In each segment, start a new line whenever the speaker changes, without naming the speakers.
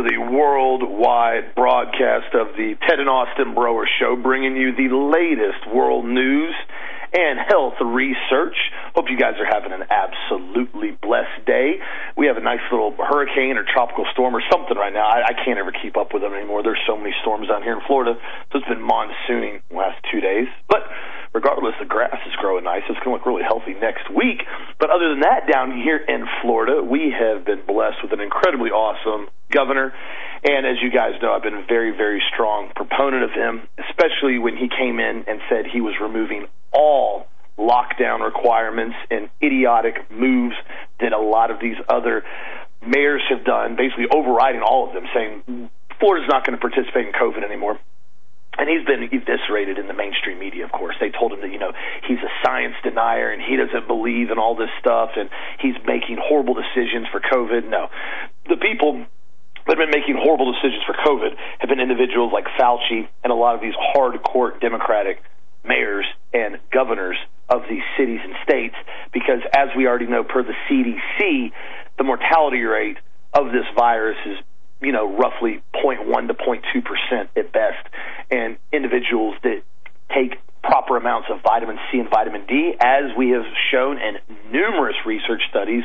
to the worldwide broadcast of the Ted and Austin Broer Show, bringing you the latest world news and health research. Hope you guys are having an absolutely blessed day. We have a nice little hurricane or tropical storm or something right now. I, I can't ever keep up with them anymore. There's so many storms down here in Florida, so it's been monsooning the last two days. But regardless, the grass is growing nice. It's going to look really healthy next week. But other than that, down here in Florida, we have been blessed with an incredibly awesome governor. And as you guys know, I've been a very, very strong proponent of him, especially when he came in and said he was removing all lockdown requirements and idiotic moves that a lot of these other mayors have done, basically overriding all of them, saying Florida's not going to participate in COVID anymore. And he's been eviscerated in the mainstream media, of course. They told him that, you know, he's a science denier and he doesn't believe in all this stuff and he's making horrible decisions for COVID. No. The people that have been making horrible decisions for COVID have been individuals like Fauci and a lot of these hardcore Democratic mayors and governors of these cities and states because, as we already know, per the CDC, the mortality rate of this virus is you know roughly 0.1 to 0.2 percent at best, and individuals that take proper amounts of vitamin C and vitamin D, as we have shown in numerous research studies,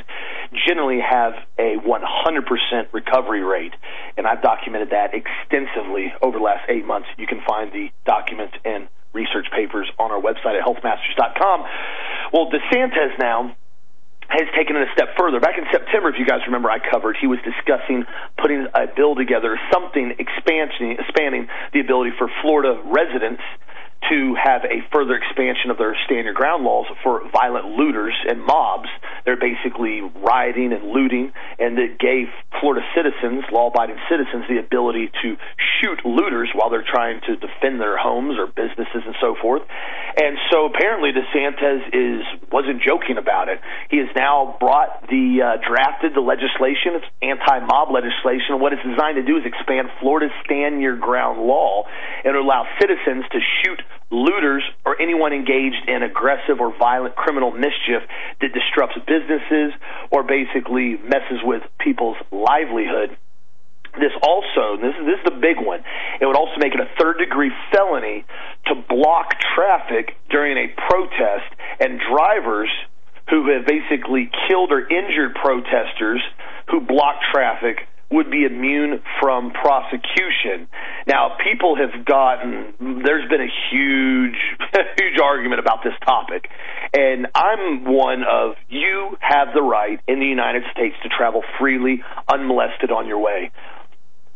generally have a 100% recovery rate. And I've documented that extensively over the last eight months. You can find the documents and research papers on our website at healthmasters.com. Well, DeSantis now has taken it a step further. Back in September, if you guys remember, I covered he was discussing putting a bill together, something expanding, expanding the ability for Florida residents to have a further expansion of their stand your ground laws for violent looters and mobs. They're basically rioting and looting, and it gave Florida citizens, law abiding citizens, the ability to shoot looters while they're trying to defend their homes or businesses and so forth. And so apparently DeSantis is wasn't joking about it. He has now brought the uh, drafted the legislation. It's anti-mob legislation. What it's designed to do is expand Florida's stand your ground law and allow citizens to shoot looters, or anyone engaged in aggressive or violent criminal mischief that disrupts businesses or basically messes with people's livelihood. This also, this is, this is the big one, it would also make it a third degree felony to block traffic during a protest and drivers who have basically killed or injured protesters who block traffic would be immune from prosecution. Now, people have gotten, there's been a huge, huge argument about this topic. And I'm one of, you have the right in the United States to travel freely, unmolested on your way.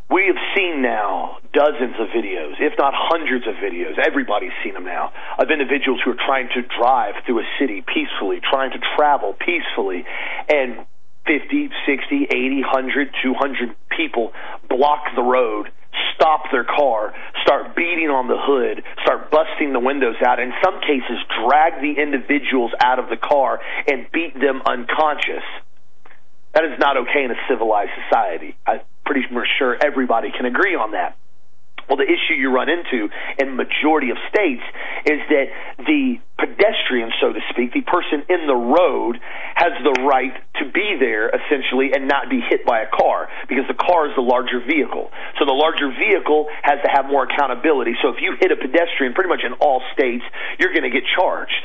We have seen now dozens of videos, if not hundreds of videos, everybody's seen them now, of individuals who are trying to drive through a city peacefully, trying to travel peacefully, and 50, 60, 80, 100, 200 people block the road, stop their car, start beating on the hood, start busting the windows out, in some cases, drag the individuals out of the car and beat them unconscious. That is not okay in a civilized society. I'm pretty sure everybody can agree on that. Well, the issue you run into in majority of states is that the pedestrian, so to speak, the person in the road, has the right to be there essentially and not be hit by a car because the car is the larger vehicle. So the larger vehicle has to have more accountability. So if you hit a pedestrian, pretty much in all states, you're going to get charged.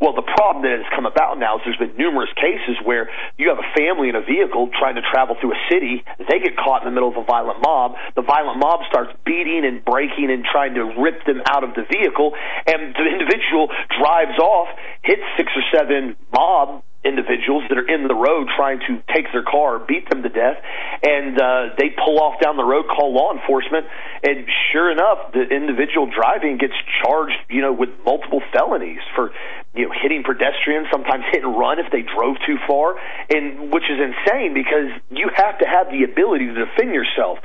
Well, the problem that has come about now is there's been numerous cases where you have a family in a vehicle trying to travel through a city. They get caught in the middle of a violent mob. The violent mob starts beating and breaking and trying to rip them out of the vehicle, and the individual drives off, hits six or seven mob individuals that are in the road trying to take their car, beat them to death, and uh, they pull off down the road, call law enforcement, and sure enough, the individual driving gets charged, you know, with multiple felonies for you know hitting pedestrians, sometimes hit and run if they drove too far, and which is insane because you have to have the ability to defend yourself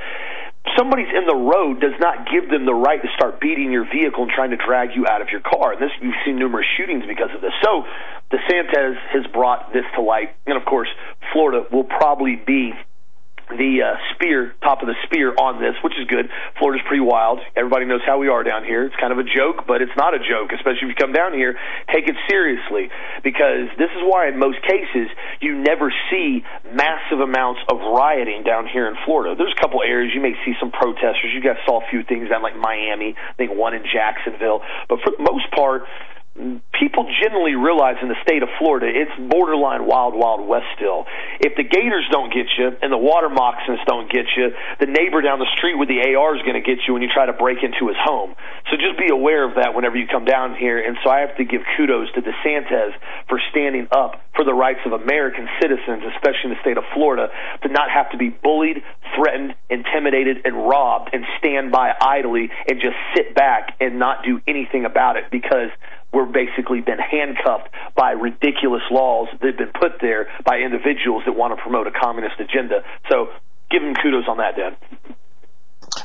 somebody's in the road does not give them the right to start beating your vehicle and trying to drag you out of your car. And this you've seen numerous shootings because of this. So DeSantis has brought this to light, and of course, Florida will probably be the uh, spear, top of the spear on this, which is good. Florida's pretty wild. Everybody knows how we are down here. It's kind of a joke, but it's not a joke, especially if you come down here. Take it seriously because this is why, in most cases, you never see massive amounts of rioting down here in Florida. There's a couple areas you may see some protesters. You guys saw a few things down like Miami. I think one in Jacksonville, but for the most part, people generally realize in the state of Florida, it's borderline wild, wild west still. If the Gators don't get you and the water moccasins don't get you, the neighbor down the street with the AR is going to get you when you try to break into his home. So just be aware of that whenever you come down here. And so I have to give kudos to DeSantis for standing up for the rights of American citizens, especially in the state of Florida, to not have to be bullied, threatened, intimidated, and robbed and stand by idly and just sit back and not do anything about it because we're basically been handcuffed by ridiculous laws that have been put there by individuals that want to promote a communist agenda. So give them kudos on that, Dan.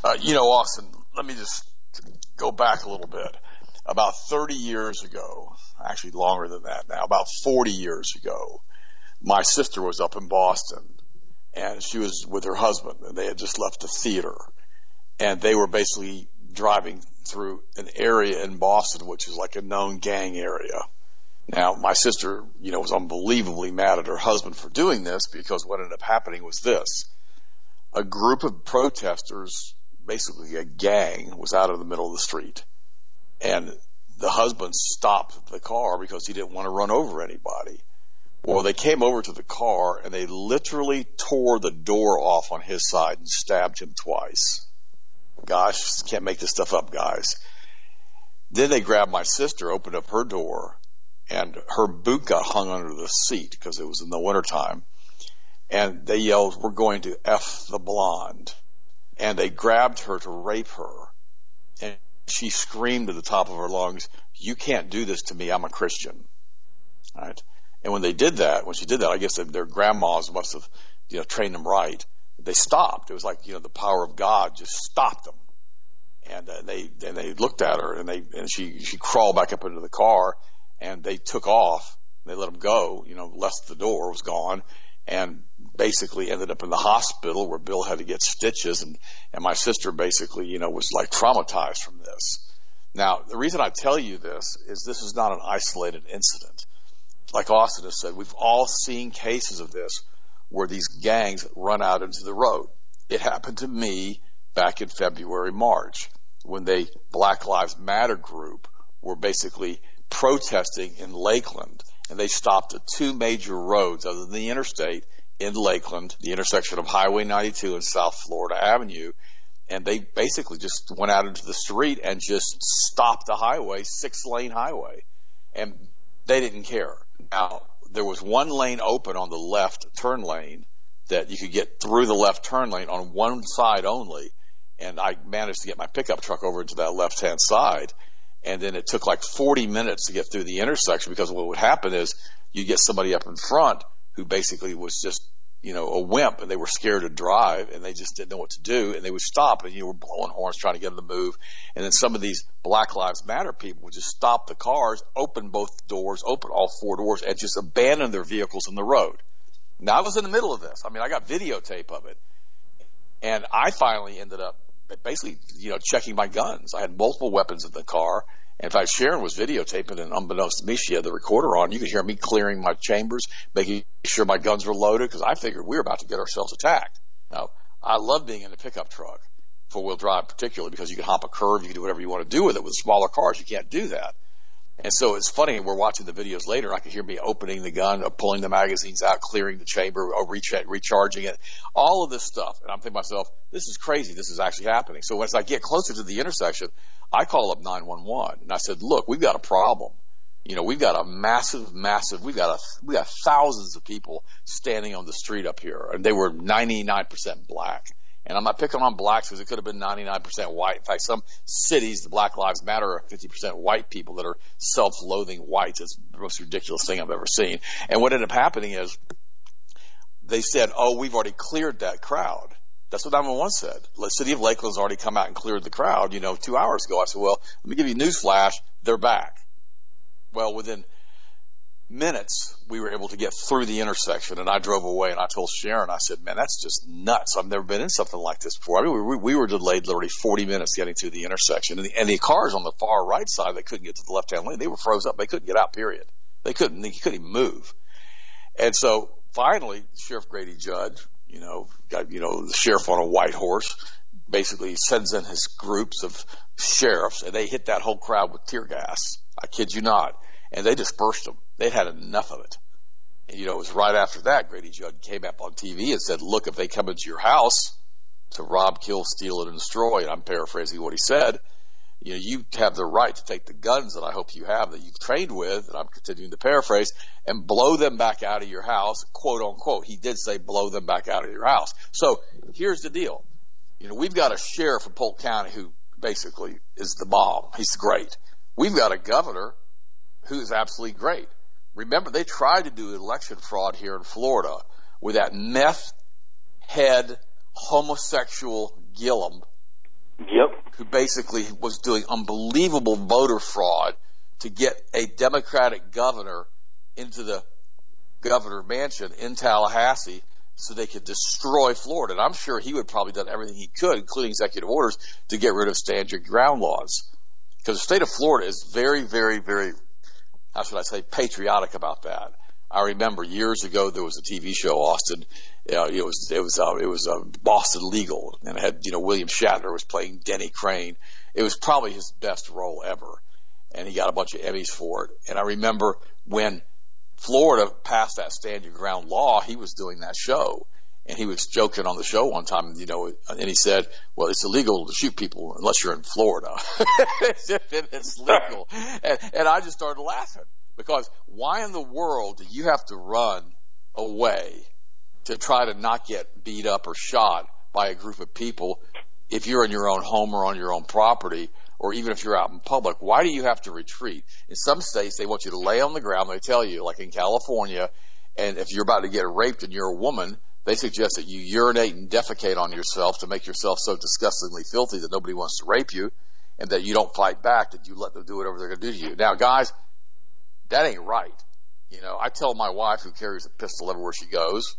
Uh, you know, Austin, let me just go back a little bit. About 30 years ago, actually longer than that now, about 40 years ago, my sister was up in Boston and she was with her husband and they had just left the theater and they were basically driving through an area in Boston, which is like a known gang area. Now, my sister, you know, was unbelievably mad at her husband for doing this because what ended up happening was this. A group of protesters, basically a gang, was out in the middle of the street. And the husband stopped the car because he didn't want to run over anybody. Well, they came over to the car and they literally tore the door off on his side and stabbed him twice. Gosh, can't make this stuff up, guys. Then they grabbed my sister, opened up her door, and her boot got hung under the seat because it was in the wintertime. And they yelled, We're going to F the blonde. And they grabbed her to rape her. And she screamed at the top of her lungs, You can't do this to me. I'm a Christian. Right? And when they did that, when she did that, I guess their grandmas must have, you know, trained them right they stopped. It was like you know the power of God just stopped them, and uh, they and they looked at her and they and she she crawled back up into the car and they took off. They let him go. You know, left the door was gone, and basically ended up in the hospital where Bill had to get stitches and and my sister basically you know was like traumatized from this. Now the reason I tell you this is this is not an isolated incident. Like Austin has said, we've all seen cases of this where these gangs run out into the road. It happened to me back in February, March, when the Black Lives Matter group were basically protesting in Lakeland, and they stopped at two major roads other than the interstate in Lakeland, the intersection of Highway 92 and South Florida Avenue, and they basically just went out into the street and just stopped the highway, six lane highway, and they didn't care. Now, there was one lane open on the left turn lane that you could get through the left turn lane on one side only. And I managed to get my pickup truck over into that left hand side. And then it took like 40 minutes to get through the intersection because what would happen is you get somebody up in front who basically was just you know, a wimp and they were scared to drive and they just didn't know what to do and they would stop and you were blowing horns trying to get them to move. And then some of these Black Lives Matter people would just stop the cars, open both doors, open all four doors and just abandon their vehicles in the road. Now I was in the middle of this. I mean, I got videotape of it and I finally ended up basically, you know, checking my guns. I had multiple weapons in the car in fact, Sharon was videotaping, and unbeknownst to me, she had the recorder on. You could hear me clearing my chambers, making sure my guns were loaded, because I figured we were about to get ourselves attacked. Now, I love being in a pickup truck, four wheel drive particularly, because you can hop a curve, you can do whatever you want to do with it. With smaller cars, you can't do that. And so it's funny, we're watching the videos later, I can hear me opening the gun, pulling the magazines out, clearing the chamber, recharging it, all of this stuff. And I'm thinking to myself, this is crazy. This is actually happening. So as I get closer to the intersection, I call up 911 and I said, look, we've got a problem. You know, we've got a massive, massive, we've got a, we got thousands of people standing on the street up here and they were 99% black. And I'm not picking on blacks because it could have been 99% white. In fact, some cities, the Black Lives Matter, are 50% white people that are self-loathing whites. It's the most ridiculous thing I've ever seen. And what ended up happening is they said, oh, we've already cleared that crowd. That's what 911 said. The city of Lakeland's already come out and cleared the crowd, you know, two hours ago. I said, well, let me give you a news flash. They're back. Well, within minutes we were able to get through the intersection and I drove away and I told Sharon, I said, man, that's just nuts. I've never been in something like this before. I mean, we, we were delayed literally 40 minutes getting through the intersection and the, and the cars on the far right side, they couldn't get to the left hand lane. They were froze up. They couldn't get out, period. They couldn't, they couldn't even move. And so finally, Sheriff Grady Judd, you know, got, you know, the sheriff on a white horse basically sends in his groups of sheriffs and they hit that whole crowd with tear gas. I kid you not. And they dispersed them They'd had enough of it. And, you know, it was right after that Grady Judd came up on TV and said, look, if they come into your house to rob, kill, steal, and destroy, and I'm paraphrasing what he said, you know, you have the right to take the guns that I hope you have that you've trained with, and I'm continuing to paraphrase, and blow them back out of your house, quote unquote. He did say blow them back out of your house. So here's the deal. You know, we've got a sheriff in Polk County who basically is the bomb. He's great. We've got a governor who is absolutely great. Remember, they tried to do election fraud here in Florida with that meth head homosexual Gillum.
Yep.
Who basically was doing unbelievable voter fraud to get a Democratic governor into the governor mansion in Tallahassee so they could destroy Florida. And I'm sure he would probably done everything he could, including executive orders, to get rid of stand your ground laws. Because the state of Florida is very, very, very how should I say, patriotic about that. I remember years ago there was a TV show, Austin. Uh, it was it was uh, it was uh, Boston Legal, and it had you know William Shatner was playing Denny Crane. It was probably his best role ever, and he got a bunch of Emmys for it. And I remember when Florida passed that stand your ground law, he was doing that show, and he was joking on the show one time, you know, and he said, "Well, it's illegal to shoot people unless you're in Florida. it's legal." And, and I just started laughing because why in the world do you have to run away to try to not get beat up or shot by a group of people if you're in your own home or on your own property? Or even if you're out in public, why do you have to retreat? In some states, they want you to lay on the ground. They tell you, like in California, and if you're about to get raped and you're a woman, they suggest that you urinate and defecate on yourself to make yourself so disgustingly filthy that nobody wants to rape you and that you don't fight back, that you let them do whatever they're going to do to you. Now, guys, that ain't right. You know, I tell my wife who carries a pistol everywhere she goes,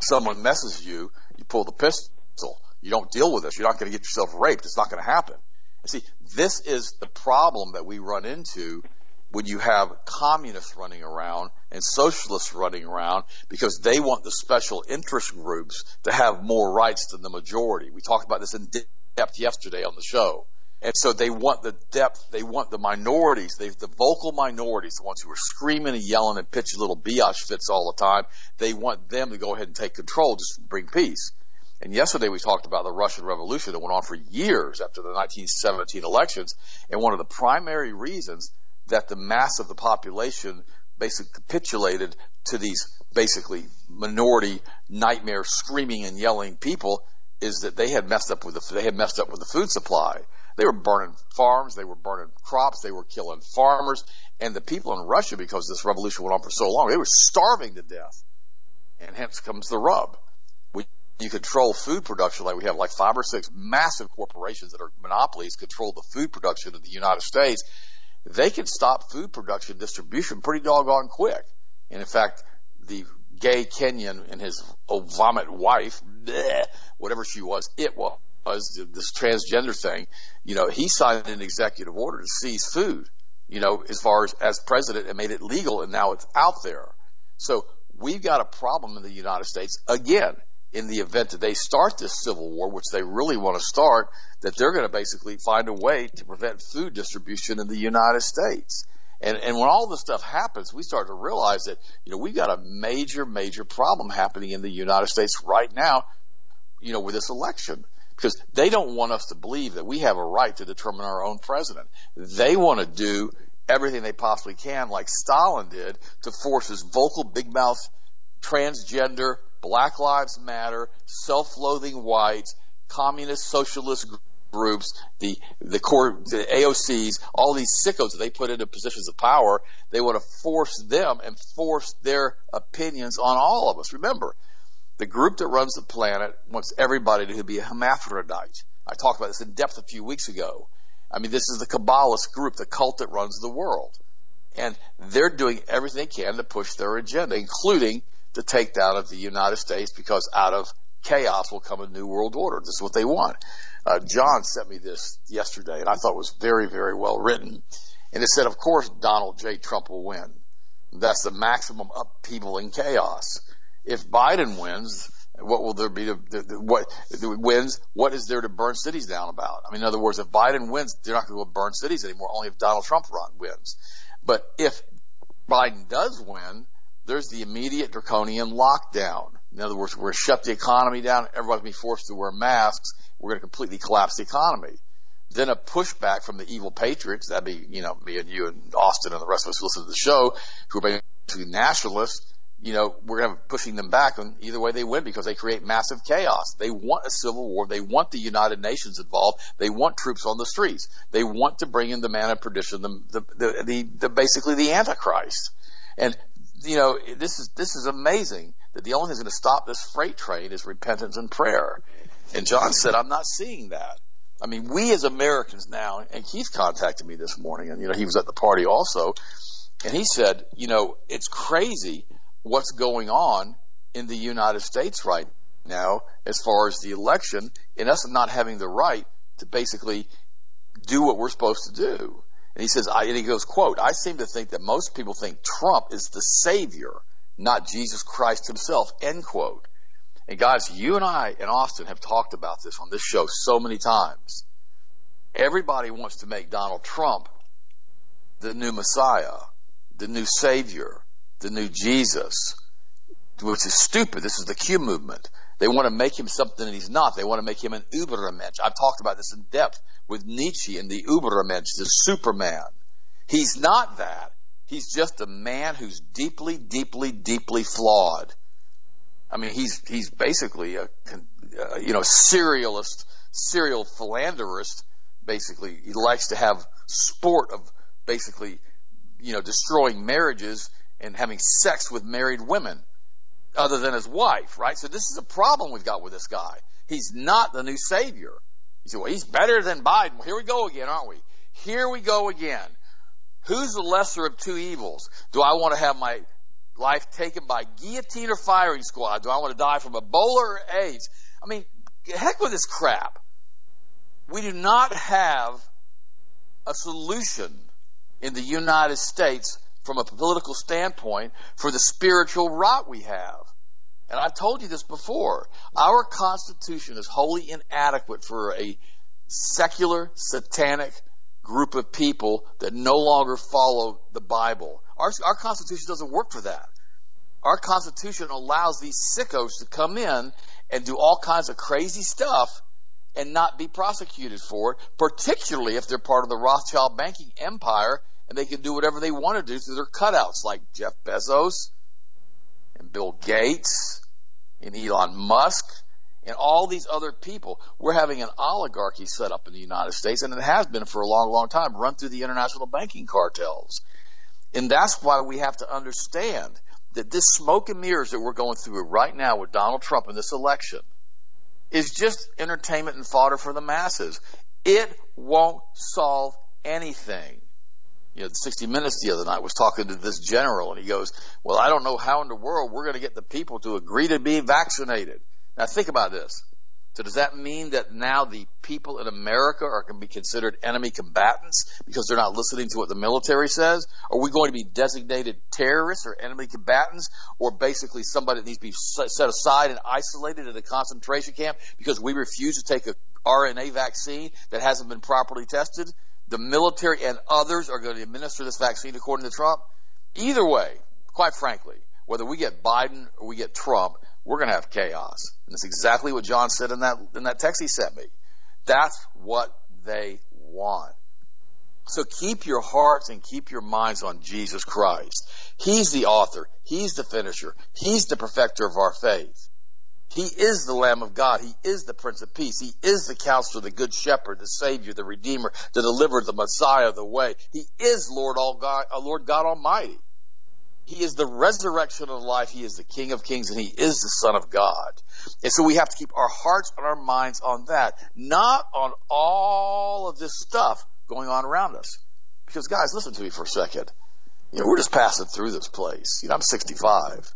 someone messes you, you pull the pistol. You don't deal with this. You're not going to get yourself raped. It's not going to happen. See, this is the problem that we run into when you have communists running around and socialists running around because they want the special interest groups to have more rights than the majority. We talked about this in depth yesterday on the show. And so they want the depth, they want the minorities, they, the vocal minorities, the ones who are screaming and yelling and pitching little biatch fits all the time, they want them to go ahead and take control just to bring peace. And yesterday we talked about the Russian Revolution that went on for years after the 1917 elections. And one of the primary reasons that the mass of the population basically capitulated to these basically minority nightmare screaming and yelling people is that they had messed up with the they had messed up with the food supply. They were burning farms, they were burning crops, they were killing farmers, and the people in Russia, because this revolution went on for so long, they were starving to death. And hence comes the rub. When you control food production, like we have like five or six massive corporations that are monopolies control the food production in the United States, they can stop food production distribution pretty doggone quick. And in fact, the gay Kenyan and his oh, vomit wife, bleh, whatever she was, it was, this transgender thing, you know, he signed an executive order to seize food, you know, as far as, as president and made it legal and now it's out there. So we've got a problem in the United States again in the event that they start this civil war, which they really want to start, that they're going to basically find a way to prevent food distribution in the United States. And, and when all this stuff happens, we start to realize that, you know, we've got a major, major problem happening in the United States right now, you know, with this election. Because they don't want us to believe that we have a right to determine our own president. They want to do everything they possibly can, like Stalin did, to force his vocal, big mouth, transgender, Black Lives Matter, self-loathing whites, communist, socialist groups, the the core, the AOCs, all these sickos that they put into positions of power. They want to force them and force their opinions on all of us. Remember, the group that runs the planet wants everybody to be a hermaphrodite. I talked about this in depth a few weeks ago. I mean, this is the Kabbalist group, the cult that runs the world. And they're doing everything they can to push their agenda, including the takedown of the United States because out of chaos will come a new world order. This is what they want. Uh, John sent me this yesterday and I thought it was very, very well written. And it said, of course, Donald J. Trump will win. That's the maximum upheaval and chaos. If Biden wins, what will there be to, what wins? What is there to burn cities down about? I mean, in other words, if Biden wins, they're not going to burn cities anymore. Only if Donald Trump wins. But if Biden does win, there's the immediate draconian lockdown. In other words, we're going to shut the economy down. Everybody's going to be forced to wear masks. We're going to completely collapse the economy. Then a pushback from the evil patriots. That'd be, you know, me and you and Austin and the rest of us who listen to the show, who are basically nationalists. You know, we're going to be pushing them back, and either way they win because they create massive chaos. They want a civil war. They want the United Nations involved. They want troops on the streets. They want to bring in the man of perdition, the the the, the, the basically the Antichrist. And you know, this is this is amazing that the only thing that's going to stop this freight train is repentance and prayer. And John said, I'm not seeing that. I mean, we as Americans now, and Keith contacted me this morning, and you know, he was at the party also, and he said, you know, it's crazy what's going on in the United States right now as far as the election, and us not having the right to basically do what we're supposed to do. And he says, I, and he goes, quote, I seem to think that most people think Trump is the savior, not Jesus Christ himself, end quote. And guys, you and I and Austin have talked about this on this show so many times. Everybody wants to make Donald Trump the new Messiah, the new savior, the new Jesus, which is stupid. This is the Q movement. They want to make him something that he's not. They want to make him an Ubermensch. I've talked about this in depth with Nietzsche and the Ubermensch, the Superman. He's not that. He's just a man who's deeply, deeply, deeply flawed. I mean, he's he's basically a, a you know serialist, serial philanderist. Basically, he likes to have sport of basically you know destroying marriages and having sex with married women other than his wife, right? So this is a problem we've got with this guy. He's not the new savior. You say, well, he's better than Biden. Well, here we go again, aren't we? Here we go again. Who's the lesser of two evils? Do I want to have my life taken by guillotine or firing squad? Do I want to die from Ebola or AIDS? I mean, heck with this crap. We do not have a solution in the United States from a political standpoint for the spiritual rot we have. And I've told you this before. Our Constitution is wholly inadequate for a secular, satanic group of people that no longer follow the Bible. Our, our Constitution doesn't work for that. Our Constitution allows these sickos to come in and do all kinds of crazy stuff and not be prosecuted for it, particularly if they're part of the Rothschild banking empire and they can do whatever they want to do through their cutouts, like Jeff Bezos and Bill Gates and Elon Musk and all these other people. We're having an oligarchy set up in the United States, and it has been for a long, long time, run through the international banking cartels. And that's why we have to understand that this smoke and mirrors that we're going through right now with Donald Trump in this election is just entertainment and fodder for the masses. It won't solve anything you know, 60 Minutes the other night was talking to this general, and he goes, "Well, I don't know how in the world we're going to get the people to agree to be vaccinated." Now, think about this. So, does that mean that now the people in America are going to be considered enemy combatants because they're not listening to what the military says? Are we going to be designated terrorists or enemy combatants, or basically somebody that needs to be set aside and isolated in a concentration camp because we refuse to take a RNA vaccine that hasn't been properly tested? The military and others are going to administer this vaccine according to Trump. Either way, quite frankly, whether we get Biden or we get Trump, we're going to have chaos. And that's exactly what John said in that, in that text he sent me. That's what they want. So keep your hearts and keep your minds on Jesus Christ. He's the author. He's the finisher. He's the perfecter of our faith. He is the Lamb of God. He is the Prince of Peace. He is the Counselor, the Good Shepherd, the Savior, the Redeemer, the Deliverer, the Messiah, the Way. He is Lord all God, uh, Lord God Almighty. He is the resurrection of life. He is the King of Kings and He is the Son of God. And so we have to keep our hearts and our minds on that, not on all of this stuff going on around us. Because guys, listen to me for a second. You know, we're just passing through this place. You know, I'm 65.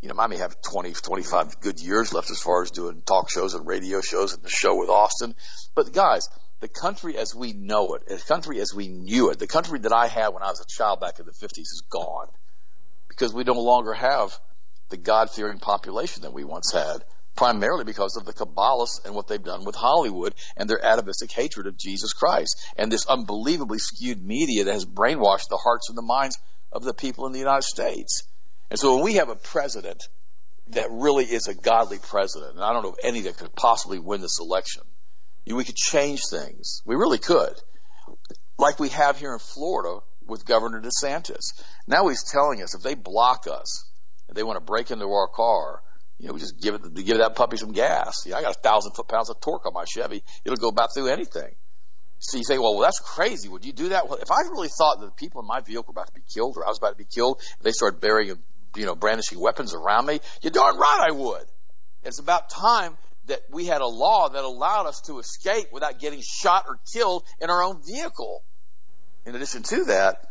You know, I may have 20, 25 good years left as far as doing talk shows and radio shows and the show with Austin. But guys, the country as we know it, the country as we knew it, the country that I had when I was a child back in the 50s is gone because we no longer have the God fearing population that we once had, primarily because of the Kabbalists and what they've done with Hollywood and their atavistic hatred of Jesus Christ and this unbelievably skewed media that has brainwashed the hearts and the minds of the people in the United States. And so when we have a president that really is a godly president, and I don't know of any that could possibly win this election, we could change things. We really could. Like we have here in Florida with Governor DeSantis. Now he's telling us if they block us, if they want to break into our car, you know, we just give it, give that puppy some gas. You know, I got a thousand foot pounds of torque on my Chevy. It'll go about through anything. So you say, well, well, that's crazy. Would you do that? Well, if I really thought that the people in my vehicle were about to be killed or I was about to be killed, if they started burying, you know, brandishing weapons around me, You're darn right I would. It's about time that we had a law that allowed us to escape without getting shot or killed in our own vehicle. In addition to that,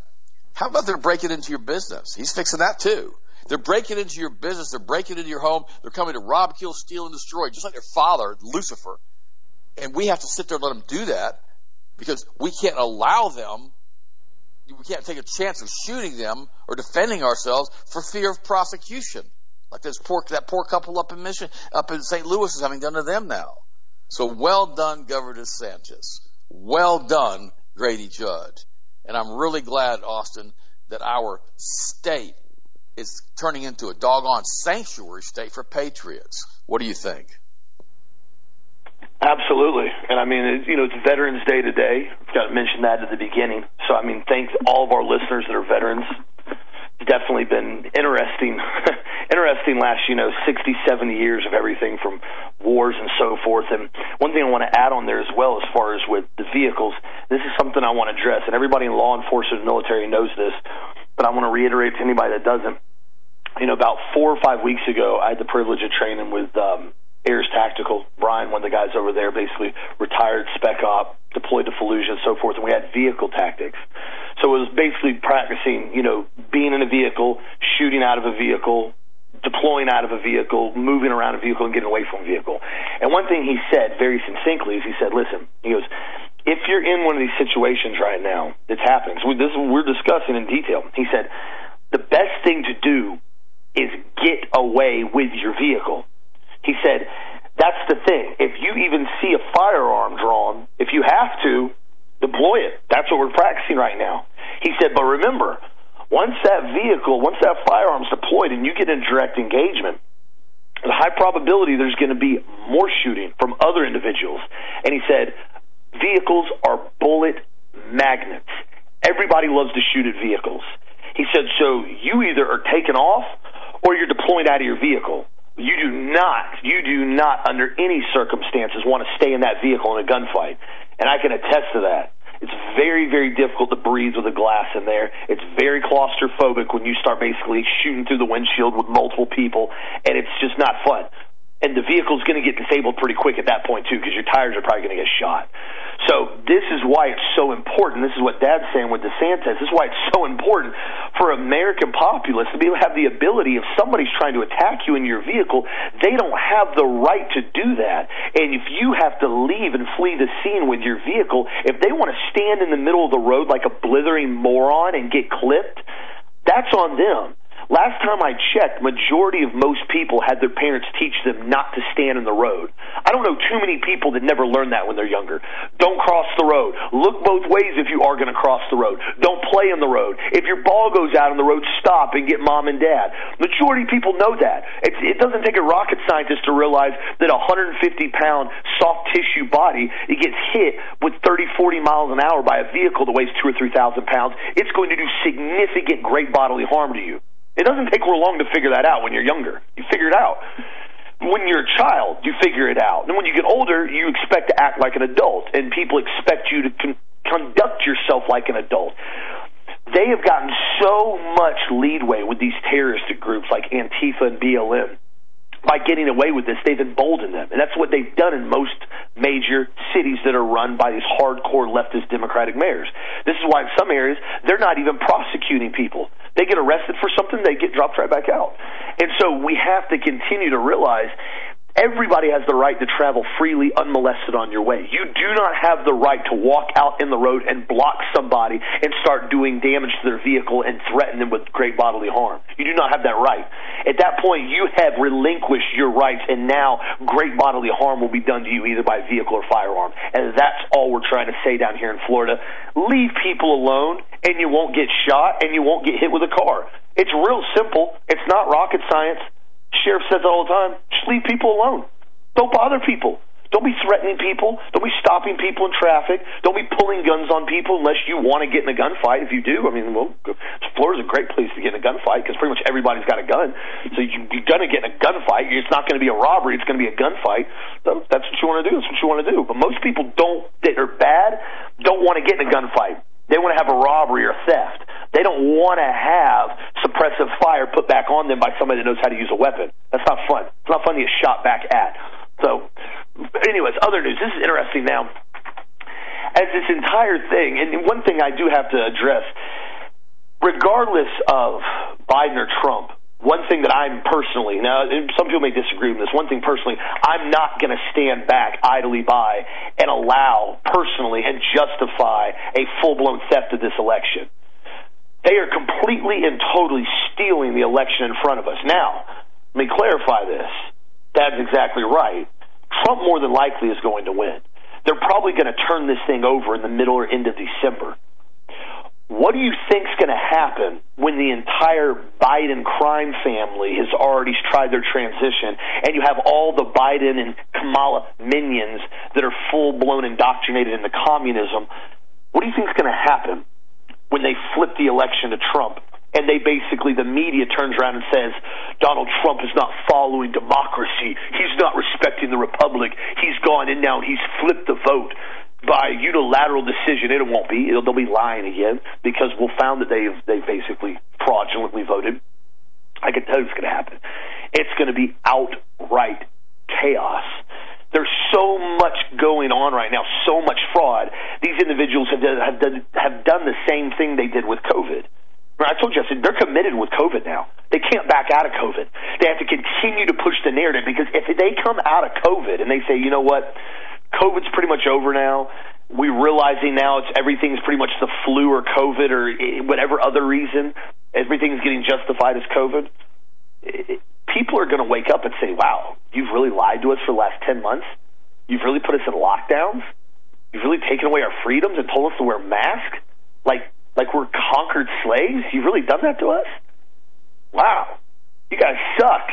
how about they're breaking into your business? He's fixing that too. They're breaking into your business. They're breaking into your home. They're coming to rob, kill, steal, and destroy, just like their father, Lucifer. And we have to sit there and let them do that because we can't allow them. We can't take a chance of shooting them or defending ourselves for fear of prosecution, like this poor that poor couple up in Mission, up in St. Louis is having done to them now. So well done, Governor DeSantis. Well done, Grady Judd. And I'm really glad, Austin, that our state is turning into a doggone sanctuary state for patriots. What do you think?
Absolutely. And I mean, it, you know, it's Veterans Day today. I've got to mention that at the beginning. So, I mean, thanks all of our listeners that are veterans. It's definitely been interesting, interesting last, you know, 60, 70 years of everything from wars and so forth. And one thing I want to add on there as well, as far as with the vehicles, this is something I want to address. And everybody in law enforcement and military knows this, but I want to reiterate to anybody that doesn't. You know, about four or five weeks ago, I had the privilege of training with um, Ayers Tactical. Brian, one of the guys over there, basically retired spec op, deployed to Fallujah and so forth, and we had vehicle tactics. So it was basically practicing, you know, being in a vehicle, shooting out of a vehicle, deploying out of a vehicle, moving around a vehicle, and getting away from a vehicle. And one thing he said very succinctly is he said, listen, he goes, if you're in one of these situations right now that's happening, so this we're discussing in detail. He said, the best thing to do is get away with your vehicle. He said, that's the thing. If you even see a firearm drawn, if you have to, deploy it. That's what we're practicing right now. He said, but remember, once that vehicle, once that firearm's deployed and you get in direct engagement, the high probability there's going to be more shooting from other individuals. And he said, vehicles are bullet magnets. Everybody loves to shoot at vehicles. He said, so you either are taken off or you're deployed out of your vehicle. You do not, you do not, under any circumstances, want to stay in that vehicle in a gunfight. And I can attest to that. It's very, very difficult to breathe with a glass in there. It's very claustrophobic when you start basically shooting through the windshield with multiple people, and it's just not fun and the vehicle's going to get disabled pretty quick at that point too because your tires are probably going to get shot. So this is why it's so important. This is what Dad's saying with DeSantis. This is why it's so important for American populace to be able to have the ability if somebody's trying to attack you in your vehicle, they don't have the right to do that. And if you have to leave and flee the scene with your vehicle, if they want to stand in the middle of the road like a blithering moron and get clipped, that's on them. Last time I checked, majority of most people had their parents teach them not to stand in the road. I don't know too many people that never learned that when they're younger. Don't cross the road. Look both ways if you are going to cross the road. Don't play in the road. If your ball goes out on the road, stop and get mom and dad. Majority of people know that. It's, it doesn't take a rocket scientist to realize that a 150 pound soft tissue body, it gets hit with 30, 40 miles an hour by a vehicle that weighs two or three thousand pounds. It's going to do significant, great bodily harm to you. It doesn't take long to figure that out when you're younger. You figure it out. When you're a child, you figure it out. And when you get older, you expect to act like an adult, and people expect you to con- conduct yourself like an adult. They have gotten so much leadway with these terroristic groups like Antifa and BLM by getting away with this, they've emboldened them. And that's what they've done in most major cities that are run by these hardcore leftist Democratic mayors. This is why in some areas, they're not even prosecuting people. They get arrested for something, they get dropped right back out. And so we have to continue to realize Everybody has the right to travel freely, unmolested on your way. You do not have the right to walk out in the road and block somebody and start doing damage to their vehicle and threaten them with great bodily harm. You do not have that right. At that point, you have relinquished your rights, and now great bodily harm will be done to you either by vehicle or firearm. And that's all we're trying to say down here in Florida. Leave people alone, and you won't get shot, and you won't get hit with a car. It's real simple. It's not rocket science. Sheriff says all the time. Just leave people alone. Don't bother people. Don't be threatening people. Don't be stopping people in traffic. Don't be pulling guns on people unless you want to get in a gunfight. If you do, I mean, well, Florida's a great place to get in a gunfight because pretty much everybody's got a gun. So you, you're going to get in a gunfight. It's not going to be a robbery. It's going to be a gunfight. So that's what you want to do. That's what you want to do. But most people don't that are bad don't want to get in a gunfight. They want to have a robbery or theft. They don't want to have suppressive fire put back on them by somebody that knows how to use a weapon. That's not fun. It's not fun to get shot back at. So, anyways, other news. This is interesting now. As this entire thing, and one thing I do have to address, regardless of Biden or Trump, one thing that I'm personally now, some people may disagree with this. One thing personally, I'm not going to stand back idly by and allow personally and justify a full blown theft of this election. They are completely and totally stealing the election in front of us. Now, let me clarify this. That's exactly right. Trump more than likely is going to win. They're probably going to turn this thing over in the middle or end of December. What do you think's going to happen when the entire Biden crime family has already tried their transition, and you have all the Biden and Kamala minions that are full blown indoctrinated into communism? What do you think's going to happen when they flip the election to Trump and they basically the media turns around and says Donald Trump is not following democracy. He's not respecting the republic. He's gone in now he's flipped the vote by unilateral decision. It won't be. It'll, they'll be lying again because we'll found that they've they basically fraudulently voted. I can tell you what's going to happen. It's going to be outright chaos. There's so much going on right now, so much fraud. These individuals have done, have done, have done the same thing they did with COVID. I told you, I said, they're committed with COVID now. They can't back out of COVID. They have to continue to push the narrative because if they come out of COVID and they say, you know what, COVID's pretty much over now, we're realizing now it's everything's pretty much the flu or COVID or eh, whatever other reason, everything's getting justified as COVID. People are going to wake up and say, wow, you've really lied to us for the last 10 months? You've really put us in lockdowns? You've really taken away our freedoms and told us to wear masks? Like, like we're conquered slaves? You've really done that to us? Wow. You guys suck.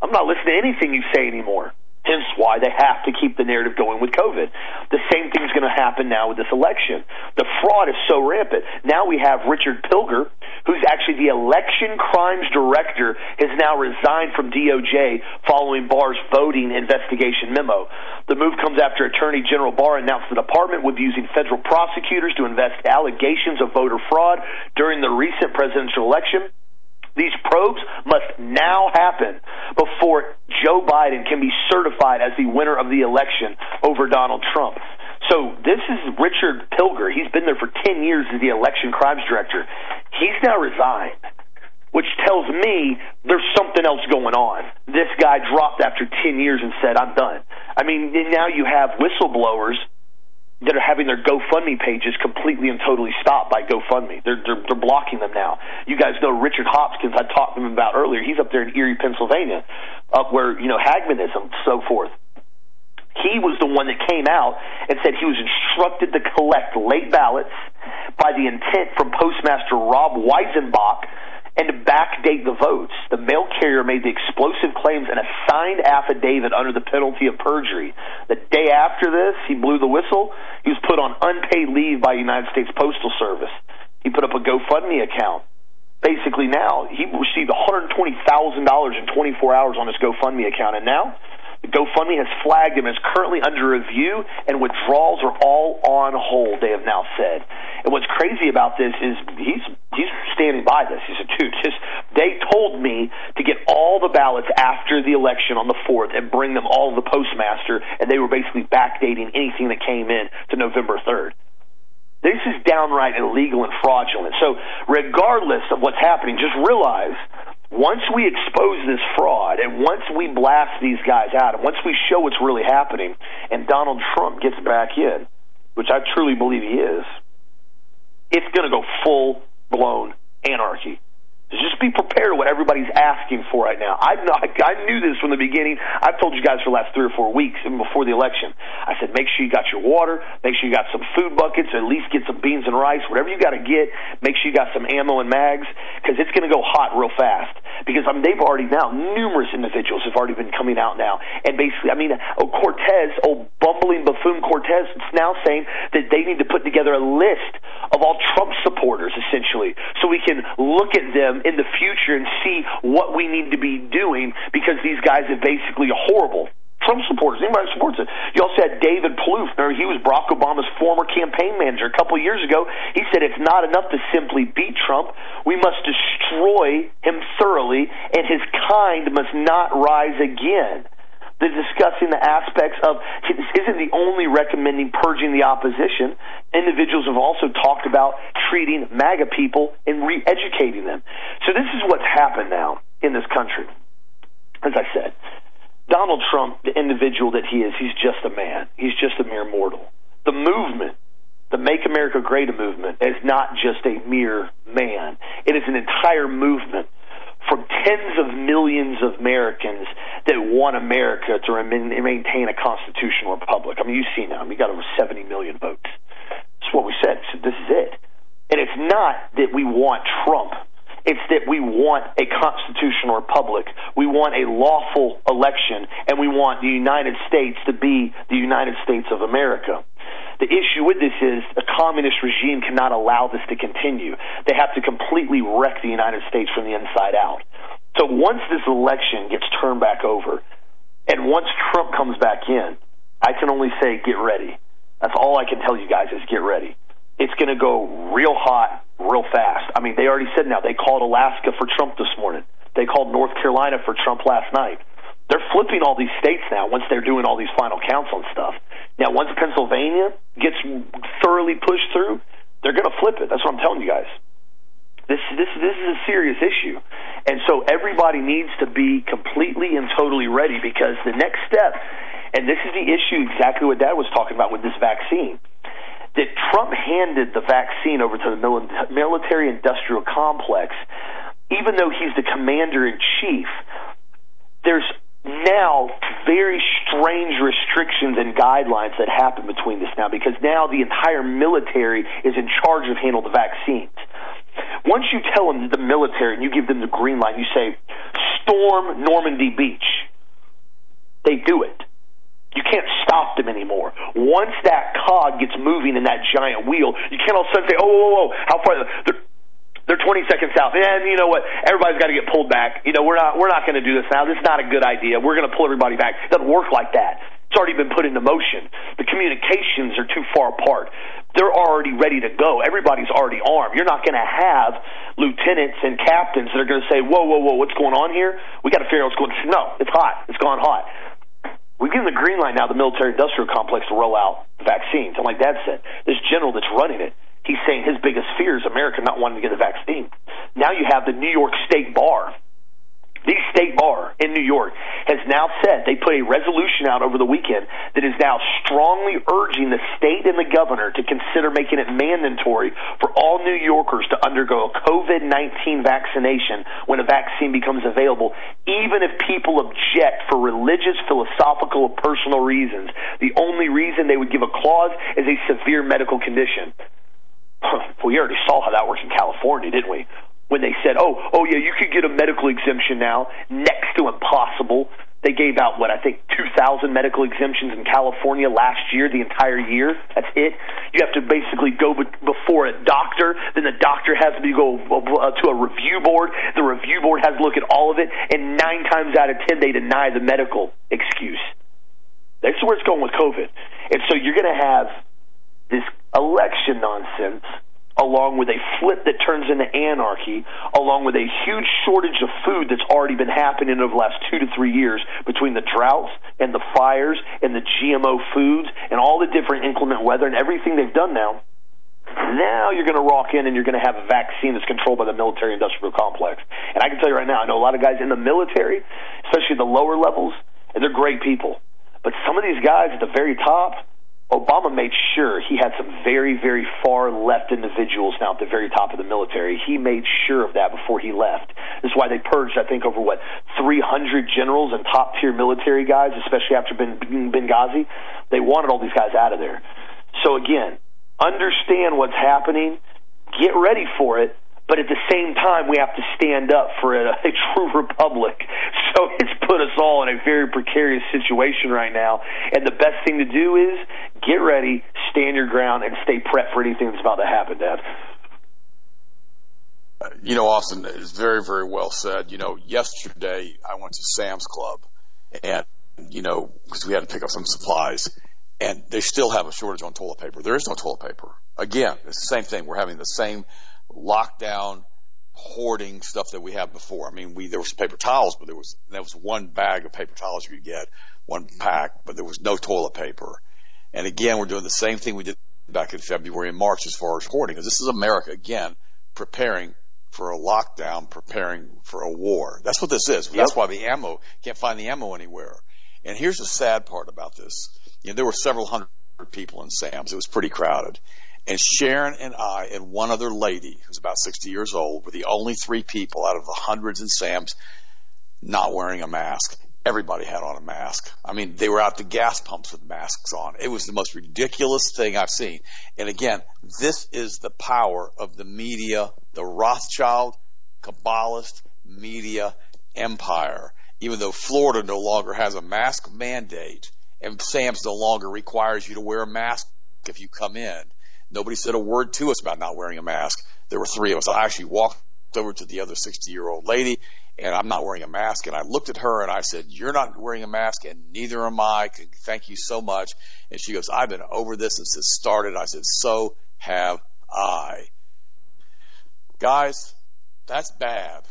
I'm not listening to anything you say anymore. Hence why they have to keep the narrative going with COVID. The same thing is going to happen now with this election. The fraud is so rampant. Now we have Richard Pilger, who's actually the election crimes director, has now resigned from DOJ following Barr's voting investigation memo. The move comes after Attorney General Barr announced the department would be using federal prosecutors to invest allegations of voter fraud during the recent presidential election. These probes must now happen before Joe Biden can be certified as the winner of the election over Donald Trump. So this is Richard Pilger. He's been there for 10 years as the election crimes director. He's now resigned, which tells me there's something else going on. This guy dropped after 10 years and said, I'm done. I mean, now you have whistleblowers that are having their GoFundMe pages completely and totally stopped by GoFundMe. They're, they're, they're blocking them now. You guys know Richard Hopkins. I talked to him about earlier. He's up there in Erie, Pennsylvania, up where you know Hagmanism, so forth. He was the one that came out and said he was instructed to collect late ballots by the intent from Postmaster Rob Weisenbach and to backdate the votes. The mail carrier made the explosive claims in a signed affidavit under the penalty of perjury. The day after this, he blew the whistle. He was put on unpaid leave by United States Postal Service. He put up a GoFundMe account. Basically, now he received $120,000 in 24 hours on his GoFundMe account, and now GoFundMe has flagged him as currently under review, and withdrawals are all on hold, they have now said. And what's crazy about this is he's he's standing by this. He said, "Dude, just they told me to get all the ballots after the election on the fourth and bring them all to the postmaster, and they were basically backdating anything that came in to November third. This is downright illegal and fraudulent. So, regardless of what's happening, just realize once we expose this fraud and once we blast these guys out and once we show what's really happening and Donald Trump gets back in, which I truly believe he is, it's going to go full blown anarchy. Just be prepared what everybody's asking for right now. I, I knew this from the beginning. I've told you guys for the last three or four weeks, even before the election. I said, make sure you got your water, make sure you got some food buckets, at least get some beans and rice, whatever you got to get. Make sure you got some ammo and mags, because it's going to go hot real fast. Because I mean, they've already now numerous individuals have already been coming out now, and basically, I mean, oh, Cortez, old bumbling buffoon Cortez, is now saying that they need to put together a list of all Trump supporters, essentially, so we can look at them in the future and see what we need to be doing because these guys are basically horrible. Trump supporters, anybody supports it. You also had David Plouffe. Remember, he was Barack Obama's former campaign manager a couple of years ago. He said it's not enough to simply beat Trump. We must destroy him thoroughly, and his kind must not rise again. They're discussing the aspects of this isn't the only recommending purging the opposition. Individuals have also talked about treating MAGA people and re-educating them. So this is what's happened now in this country. As I said, Donald Trump, the individual that he is, he's just a man. He's just a mere mortal. The movement, the Make America Great movement, is not just a mere man. It is an entire movement from tens of millions of Americans that want America to remain, maintain a constitutional republic. I mean, you see now, we got over 70 million votes. That's what we said. So this is it. And it's not that we want Trump. It's that we want a constitutional republic. We want a lawful election, and we want the United States to be the United States of America. The issue with this is a communist regime cannot allow this to continue. They have to completely wreck the United States from the inside out. So once this election gets turned back over, and once Trump comes back in, I can only say get ready. That's all I can tell you guys is get ready. It's going to go real hot, real fast. I mean, they already said now they called Alaska for Trump this morning. They called North Carolina for Trump last night. They're flipping all these states now once they're doing all these final counts on stuff. Now, once Pennsylvania gets thoroughly pushed through, they're going to flip it. That's what I'm telling you guys. This this this is a serious issue, and so everybody needs to be completely and totally ready because the next step, and this is the issue exactly what Dad was talking about with this vaccine, that Trump handed the vaccine over to the military industrial complex, even though he's the commander in chief. There's now very strange restrictions and guidelines that happen between this now because now the entire military is in charge of handling the vaccines. Once you tell them the military and you give them the green light, you say, storm Normandy Beach. They do it. You can't stop them anymore. Once that cog gets moving in that giant wheel, you can't all of a sudden say, oh, whoa, whoa, how far? They're, they're 20 seconds south. And you know what? Everybody's got to get pulled back. You know, we're not we're not going to do this now. This is not a good idea. We're going to pull everybody back. It doesn't work like that. It's already been put into motion. The communications are too far apart. They're already ready to go. Everybody's already armed. You're not going to have lieutenants and captains that are going to say, "Whoa, whoa, whoa, what's going on here? We got to figure out what's going." on. No, it's hot. It's gone hot. We've given the green light now, the military industrial complex, to roll out vaccines. And like Dad said, this general that's running it He's saying his biggest fear is America not wanting to get a vaccine. Now you have the New York State Bar. The state bar in New York has now said they put a resolution out over the weekend that is now strongly urging the state and the governor to consider making it mandatory for all New Yorkers to undergo a COVID 19 vaccination when a vaccine becomes available, even if people object for religious, philosophical, or personal reasons. The only reason they would give a clause is a severe medical condition. we already saw how that works in California, didn't we? When they said, "Oh, oh yeah, you could get a medical exemption now," next to impossible. They gave out what I think 2,000 medical exemptions in California last year, the entire year. That's it. You have to basically go before a doctor. Then the doctor has to go uh, to a review board. The review board has to look at all of it, and nine times out of ten, they deny the medical excuse. That's where it's going with COVID. And so you're going to have this election nonsense along with a flip that turns into anarchy, along with a huge shortage of food that's already been happening over the last two to three years between the droughts and the fires and the GMO foods and all the different inclement weather and everything they've done now. Now you're going to rock in and you're going to have a vaccine that's controlled by the military industrial complex. And I can tell you right now, I know a lot of guys in the military, especially the lower levels, and they're great people. But some of these guys at the very top, Obama made sure he had some very, very far left individuals now at the very top of the military. He made sure of that before he left. This is why they purged, I think, over what, 300 generals and top tier military guys, especially after Benghazi. They wanted all these guys out of there. So again, understand what's happening, get ready for it, but at the same time, we have to stand up for a, a true republic. So it's put us all in a very precarious situation right now. And the best thing to do is get ready, stand your ground, and stay prepped for anything that's about to happen, Dad.
Uh, you know, Austin, it's very, very well said. You know, yesterday I went to Sam's Club and, you know, because we had to pick up some supplies and they still have a shortage on toilet paper. There is no toilet paper. Again, it's the same thing. We're having the same lockdown hoarding stuff that we had before. I mean, we there was paper towels, but there was there was one bag of paper towels you could get, one pack, but there was no toilet paper. And again, we're doing the same thing we did back in February and March as far as hoarding, because this is America again preparing for a lockdown, preparing for a war. That's what this is. Yep. That's why the ammo can't find the ammo anywhere. And here's the sad part about this: you know, there were several hundred people in Sam's. It was pretty crowded. And Sharon and I and one other lady who's about 60 years old were the only three people out of the hundreds in Sam's not wearing a mask. Everybody had on a mask. I mean, they were out the gas pumps with masks on. It was the most ridiculous thing I've seen. And again, this is the power of the media, the Rothschild, Kabbalist media empire. Even though Florida no longer has a mask mandate and Sam's no longer requires you to wear a mask if you come in, Nobody said a word to us about not wearing a mask. There were three of us. I actually walked over to the other 60 year old lady and I'm not wearing a mask. And I looked at her and I said, You're not wearing a mask and neither am I. Thank you so much. And she goes, I've been over this since it started. I said, So have I. Guys, that's bad.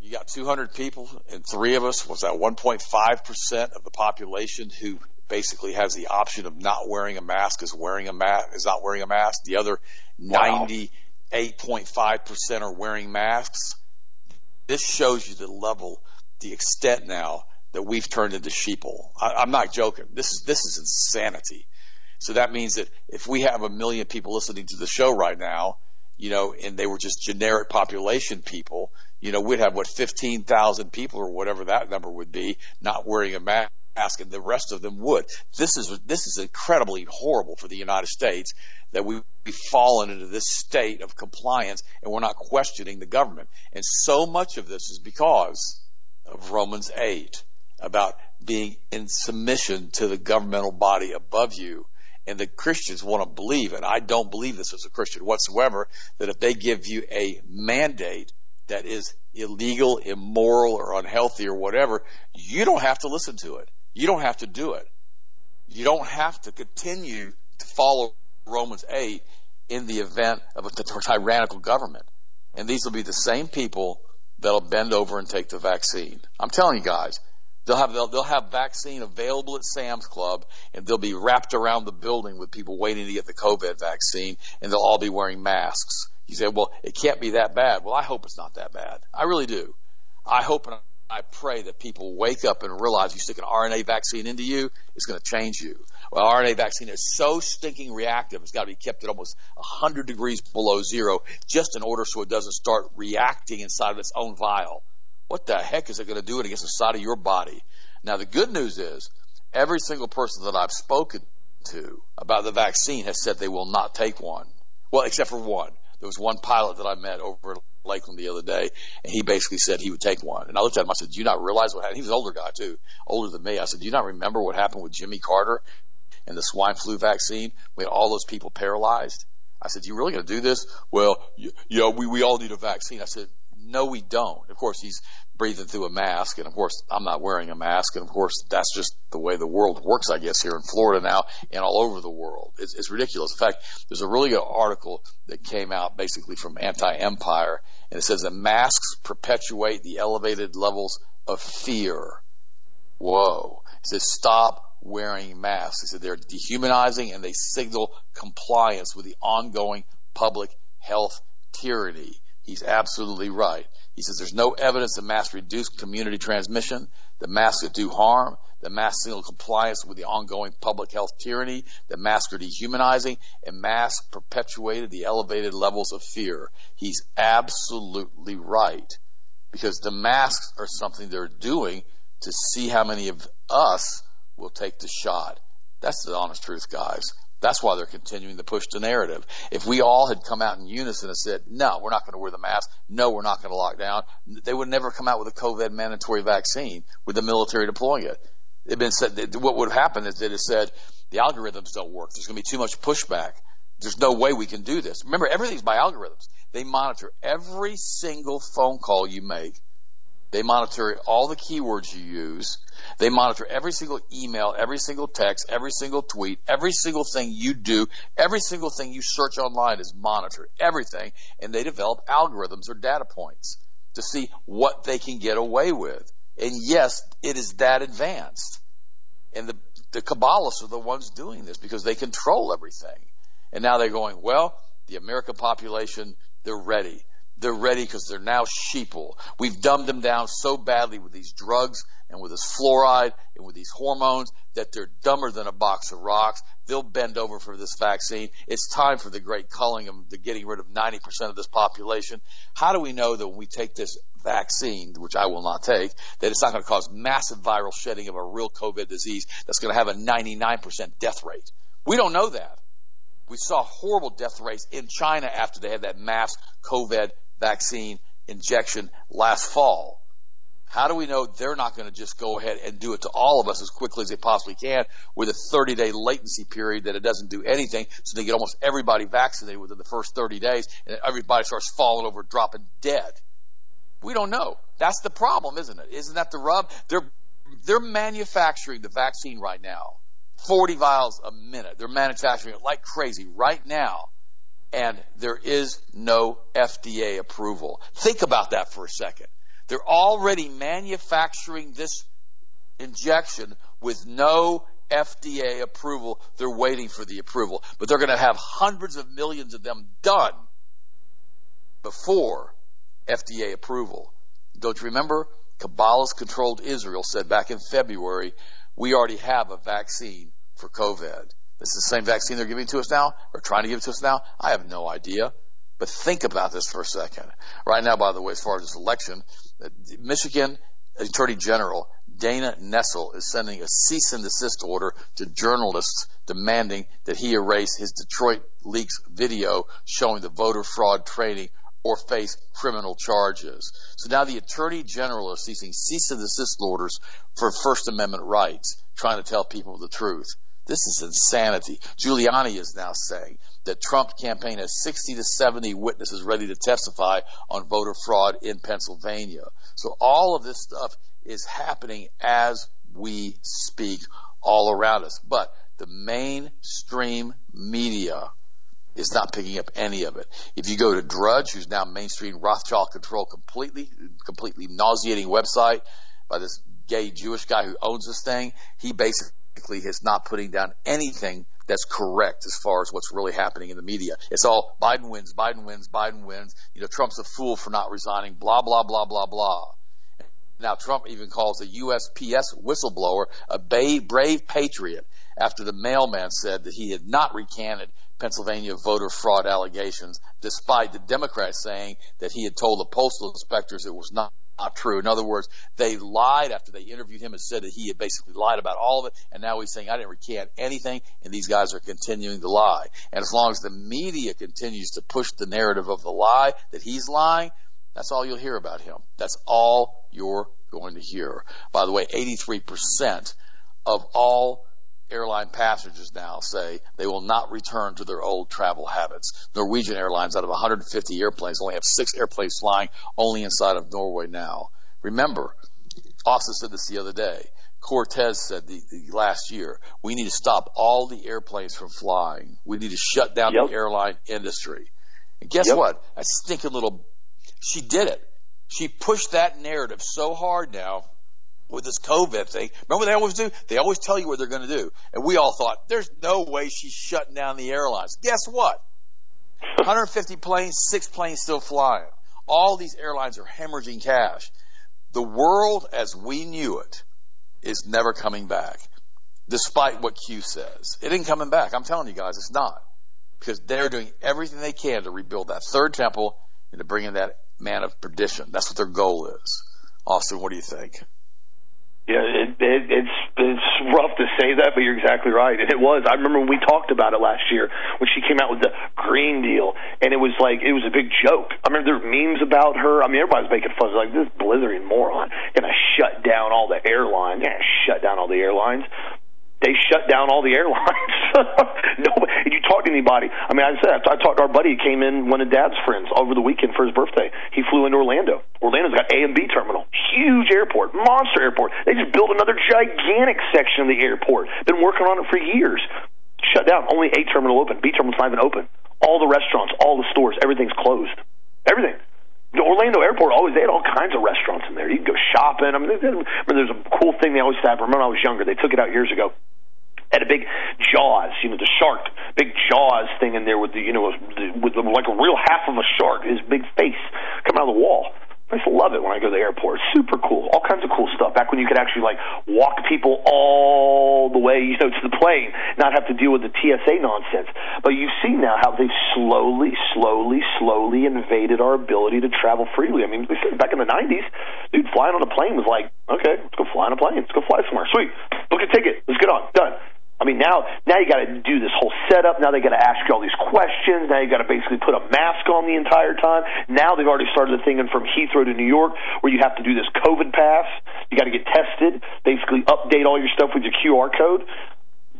You got 200 people and three of us, was that 1.5% of the population who basically has the option of not wearing a mask is wearing a mask is not wearing a mask. The other ninety eight point five percent are wearing masks. This shows you the level, the extent now that we've turned into sheeple. I, am not joking. This is this is insanity. So that means that if we have a million people listening to the show right now, you know, and they were just generic population people, you know, we'd have what 15,000 people or whatever that number would be not wearing a mask and the rest of them would. This is this is incredibly horrible for the United States that we've fallen into this state of compliance and we're not questioning the government. And so much of this is because of Romans 8 about being in submission to the governmental body above you. And the Christians want to believe, and I don't believe this as a Christian whatsoever, that if they give you a mandate that is illegal, immoral, or unhealthy or whatever, you don't have to listen to it. You don't have to do it. You don't have to continue to follow Romans 8 in the event of a tyrannical government. And these will be the same people that'll bend over and take the vaccine. I'm telling you guys, they'll have they'll, they'll have vaccine available at Sam's Club, and they'll be wrapped around the building with people waiting to get the COVID vaccine, and they'll all be wearing masks. You say, well, it can't be that bad. Well, I hope it's not that bad. I really do. I hope and I pray that people wake up and realize you stick an RNA vaccine into you, it's going to change you. Well, RNA vaccine is so stinking reactive, it's got to be kept at almost 100 degrees below zero just in order so it doesn't start reacting inside of its own vial. What the heck is it going to do it against the side of your body? Now, the good news is every single person that I've spoken to about the vaccine has said they will not take one. Well, except for one. There was one pilot that I met over Lakeland the other day, and he basically said he would take one. And I looked at him. I said, "Do you not realize what happened?" He was an older guy too, older than me. I said, "Do you not remember what happened with Jimmy Carter and the swine flu vaccine? We had all those people paralyzed." I said, "You really going to do this?" Well, you, you know, we we all need a vaccine. I said, No, we don't. Of course, he's breathing through a mask, and of course, I'm not wearing a mask, and of course, that's just the way the world works, I guess, here in Florida now and all over the world. It's, it's ridiculous. In fact, there's a really good article that came out basically from Anti-Empire, and it says that masks perpetuate the elevated levels of fear. Whoa. It says stop wearing masks. He said they're dehumanizing and they signal compliance with the ongoing public health tyranny. He's absolutely right. He says there's no evidence that masks reduce community transmission, that masks do harm, that masks signal compliance with the ongoing public health tyranny, that masks are dehumanizing, and masks perpetuated the elevated levels of fear. He's absolutely right. Because the masks are something they're doing to see how many of us will take the shot. That's the honest truth, guys. That's why they're continuing to push the narrative. If we all had come out in unison and said, no, we're not going to wear the mask. No, we're not going to lock down. They would never come out with a COVID mandatory vaccine with the military deploying it. It been said what would have happened is that it said the algorithms don't work. There's going to be too much pushback. There's no way we can do this. Remember, everything's by algorithms. They monitor every single phone call you make they monitor all the keywords you use. They monitor every single email, every single text, every single tweet, every single thing you do, every single thing you search online is monitored. Everything. And they develop algorithms or data points to see what they can get away with. And yes, it is that advanced. And the, the Kabbalists are the ones doing this because they control everything. And now they're going, well, the American population, they're ready. They're ready because they're now sheeple. We've dumbed them down so badly with these drugs and with this fluoride and with these hormones that they're dumber than a box of rocks. They'll bend over for this vaccine. It's time for the great culling of the getting rid of 90% of this population. How do we know that when we take this vaccine, which I will not take, that it's not going to cause massive viral shedding of a real COVID disease that's going to have a 99% death rate? We don't know that. We saw horrible death rates in China after they had that mass COVID vaccine injection last fall. How do we know they're not going to just go ahead and do it to all of us as quickly as they possibly can with a 30 day latency period that it doesn't do anything so they get almost everybody vaccinated within the first 30 days and everybody starts falling over, dropping dead? We don't know. That's the problem, isn't it? Isn't that the rub? They're, they're manufacturing the vaccine right now. 40 vials a minute. They're manufacturing it like crazy right now and there is no FDA approval. Think about that for a second. They're already manufacturing this injection with no FDA approval. They're waiting for the approval, but they're going to have hundreds of millions of them done before FDA approval. Don't you remember? Kabbalist controlled Israel said back in February, we already have a vaccine for COVID. This is the same vaccine they're giving to us now, or trying to give it to us now? I have no idea. But think about this for a second. Right now, by the way, as far as this election, Michigan Attorney General Dana Nessel is sending a cease and desist order to journalists demanding that he erase his Detroit leaks video showing the voter fraud training or face criminal charges. So now the Attorney General is seeking cease and desist orders for First Amendment rights, trying to tell people the truth. This is insanity. Giuliani is now saying that Trump campaign has 60 to 70 witnesses ready to testify on voter fraud in Pennsylvania. So all of this stuff is happening as we speak all around us. But the mainstream media is not picking up any of it. If you go to Drudge, who's now mainstream Rothschild control completely, completely nauseating website by this gay Jewish guy who owns this thing, he basically is not putting down anything that's correct as far as what's really happening in the media. It's all Biden wins, Biden wins, Biden wins. You know, Trump's a fool for not resigning, blah, blah, blah, blah, blah. Now, Trump even calls a USPS whistleblower a brave patriot after the mailman said that he had not recanted Pennsylvania voter fraud allegations, despite the Democrats saying that he had told the postal inspectors it was not not true. In other words, they lied after they interviewed him and said that he had basically lied about all of it, and now he's saying, I didn't recant anything, and these guys are continuing to lie. And as long as the media continues to push the narrative of the lie, that he's lying, that's all you'll hear about him. That's all you're going to hear. By the way, 83% of all airline passengers now say they will not return to their old travel habits. Norwegian Airlines, out of 150 airplanes, only have six airplanes flying only inside of Norway now. Remember, Austin said this the other day. Cortez said the, the, last year, we need to stop all the airplanes from flying. We need to shut down yep. the airline industry. And guess yep. what? That stinking little, she did it. She pushed that narrative so hard now with this COVID thing. Remember they always do? They always tell you what they're going to do. And we all thought, there's no way she's shutting down the airlines. Guess what? 150 planes, six planes still flying. All these airlines are hemorrhaging cash. The world as we knew it is never coming back, despite what Q says. It ain't coming back. I'm telling you guys, it's not. Because they're doing everything they can to rebuild that third temple and to bring in that man of perdition. That's what their goal is. Austin, what do you think?
Yeah, it, it, it's it's rough to say that, but you're exactly right. And it was. I remember when we talked about it last year when she came out with the Green Deal, and it was like it was a big joke. I remember there were memes about her. I mean, everybody's making fun. Like this blithering moron gonna shut down all the airlines. Yeah, shut down all the airlines they shut down all the airlines. You talk to anybody, I mean, I said I talked to our buddy who came in, one of Dad's friends, over the weekend for his birthday. He flew into Orlando. Orlando's got A and B terminal, huge airport, monster airport. They just built another gigantic section of the airport. Been working on it for years. Shut down. Only A terminal open. B terminal's not even open. All the restaurants, all the stores, everything's closed. Everything. The Orlando airport always they had all kinds of restaurants in there. You can go shopping. I mean, I mean, there's a cool thing they always have. Remember, when I was younger, they took it out years ago had a big jaws, you know, the shark, big jaws thing in there with the, you know, with the, like a real half of a shark, his big face coming out of the wall. I to love it when I go to the airport. Super cool. All kinds of cool stuff. Back when you could actually like walk people all the way, you know, to the plane, not have to deal with the TSA nonsense. But you see now how they've slowly, slowly, slowly invaded our ability to travel freely. I mean, back in the '90s, dude, flying on a plane was like, okay, let's go fly on a plane. Let's go fly somewhere. Sweet. Book a ticket. Let's get on. Done. I mean, now now you got to do this whole setup. Now they got to ask you all these questions. Now you got to basically put a mask on the entire time. Now they've already started the thing from Heathrow to New York where you have to do this COVID pass. You got to get tested. Basically, update all your stuff with your QR code.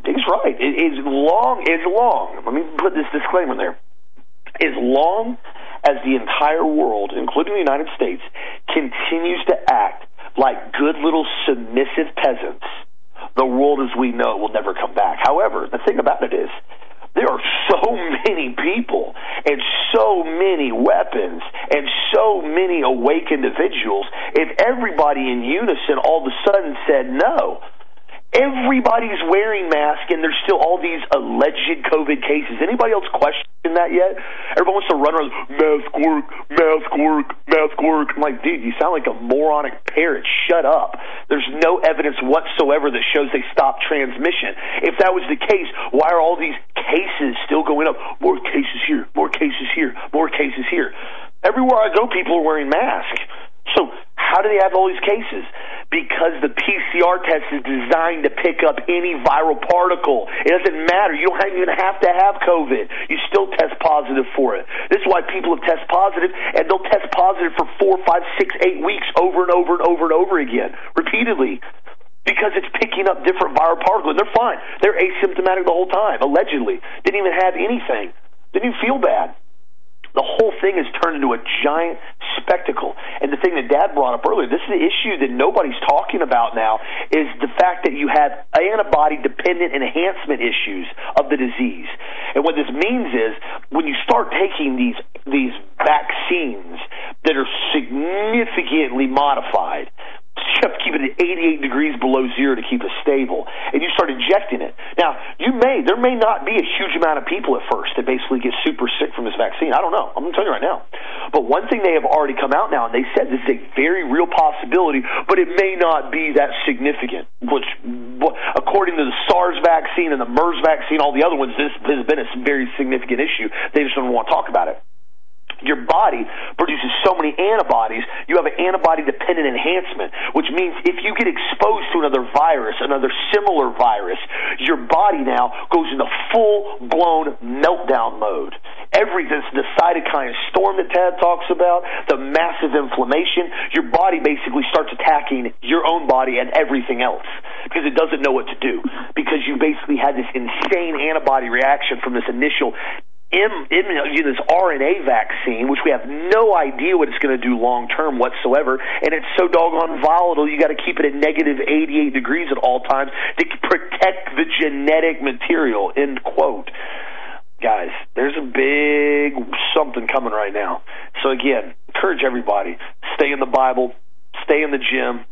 He's right. It is long. It's long. Let me put this disclaimer there. As long as the entire world, including the United States, continues to act like good little submissive peasants the world as we know it will never come back. However, the thing about it is, there are so many people and so many weapons and so many awake individuals. If everybody in unison all of a sudden said no, everybody's wearing masks and there's still all these alleged COVID cases. Anybody else question that yet? Everyone wants to run around, mask work, mask work, mask work. I'm like, dude, you sound like a moronic parrot. Shut up. There's no evidence whatsoever that shows they stop transmission. If that was the case, why are all these cases still going up? More cases here, more cases here, more cases here. Everywhere I go, people are wearing masks. So how do they have all these cases? Because the PCR test is designed to pick up any viral particle. It doesn't matter. You don't even have to have COVID. You still test positive for it. This is why people have test positive, and they'll test positive for four, five, six, eight weeks over and over and over and over again, repeatedly because it's picking up different viral particles. They're fine. They're asymptomatic the whole time, allegedly. Didn't even have anything. Didn't even feel bad the whole thing has turned into a giant spectacle. And the thing that Dad brought up earlier, this is the issue that nobody's talking about now, is the fact that you have antibody dependent enhancement issues of the disease. And what this means is when you start taking these these vaccines that are significantly modified, you have to keep it at 88 degrees below zero to keep it stable, and you start injecting it. Now, you may, there may not be a huge amount of people at first that basically get super sick from this vaccine. I don't know. I'm going to tell you right now. But one thing they have already come out now, and they said this is a very real possibility, but it may not be that significant, which, according to the SARS vaccine and the MERS vaccine, all the other ones, this has been a very significant issue. They just don't want to talk about it. Your body produces so many antibodies, you have an antibody dependent enhancement, which means if you get exposed to another virus, another similar virus, your body now goes into full blown meltdown mode. Everything, the cytokine storm that Tad talks about, the massive inflammation, your body basically starts attacking your own body and everything else because it doesn't know what to do because you basically had this insane antibody reaction from this initial M, M, you know, this RNA vaccine, which we have no idea what it's going to do long term whatsoever, and it's so doggone volatile. You got to keep it at negative 88 degrees at all times to protect the genetic material. End quote. Guys, there's a big something coming right now. So again, encourage everybody: stay in the Bible, stay in the gym,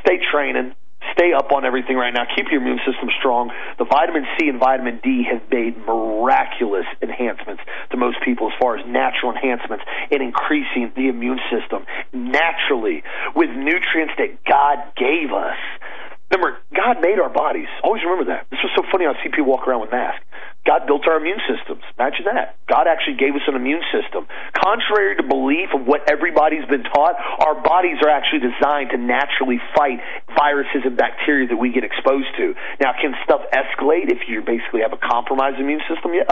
stay training, stay up on everything right now. Keep your immune system strong. The vitamin C and vitamin D have made miraculous enhancements to most people as far as natural enhancements in increasing the immune system naturally with nutrients that God gave us. Remember, God made our bodies. Always remember that. This was so funny. I see people walk around with masks. God built our immune systems. Imagine that. God actually gave us an immune system. Contrary to belief of what everybody's been taught, our bodies are actually designed to naturally fight viruses and bacteria that we get exposed to. Now, can stuff escalate if you basically have a compromised immune system? Yeah.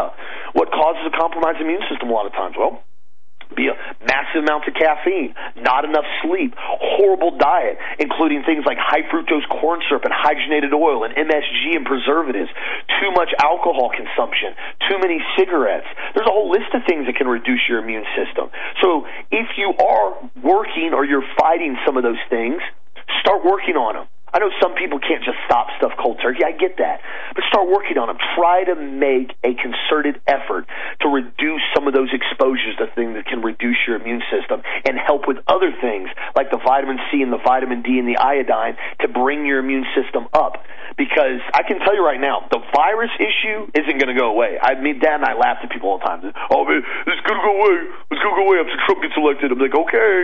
What causes a compromised immune system a lot of times? Well, be a massive amounts of caffeine, not enough sleep, horrible diet, including things like high fructose corn syrup and hydrogenated oil and MSG and preservatives, too much alcohol consumption, too many cigarettes. There's a whole list of things that can reduce your immune system. So if you are working or you're fighting some of those things, start working on them. I know some people can't just stop stuff cold turkey. I get that. But start working on them. Try to make a concerted effort to reduce some of those exposures, the things that can reduce your immune system, and help with other things like the vitamin C and the vitamin D and the iodine to bring your immune system up. Because I can tell you right now, the virus issue isn't going to go away. I mean, Dad and I laugh at people all the time. Oh, man, it's going to go away. It's going to go away after Trump gets elected. I'm like, okay,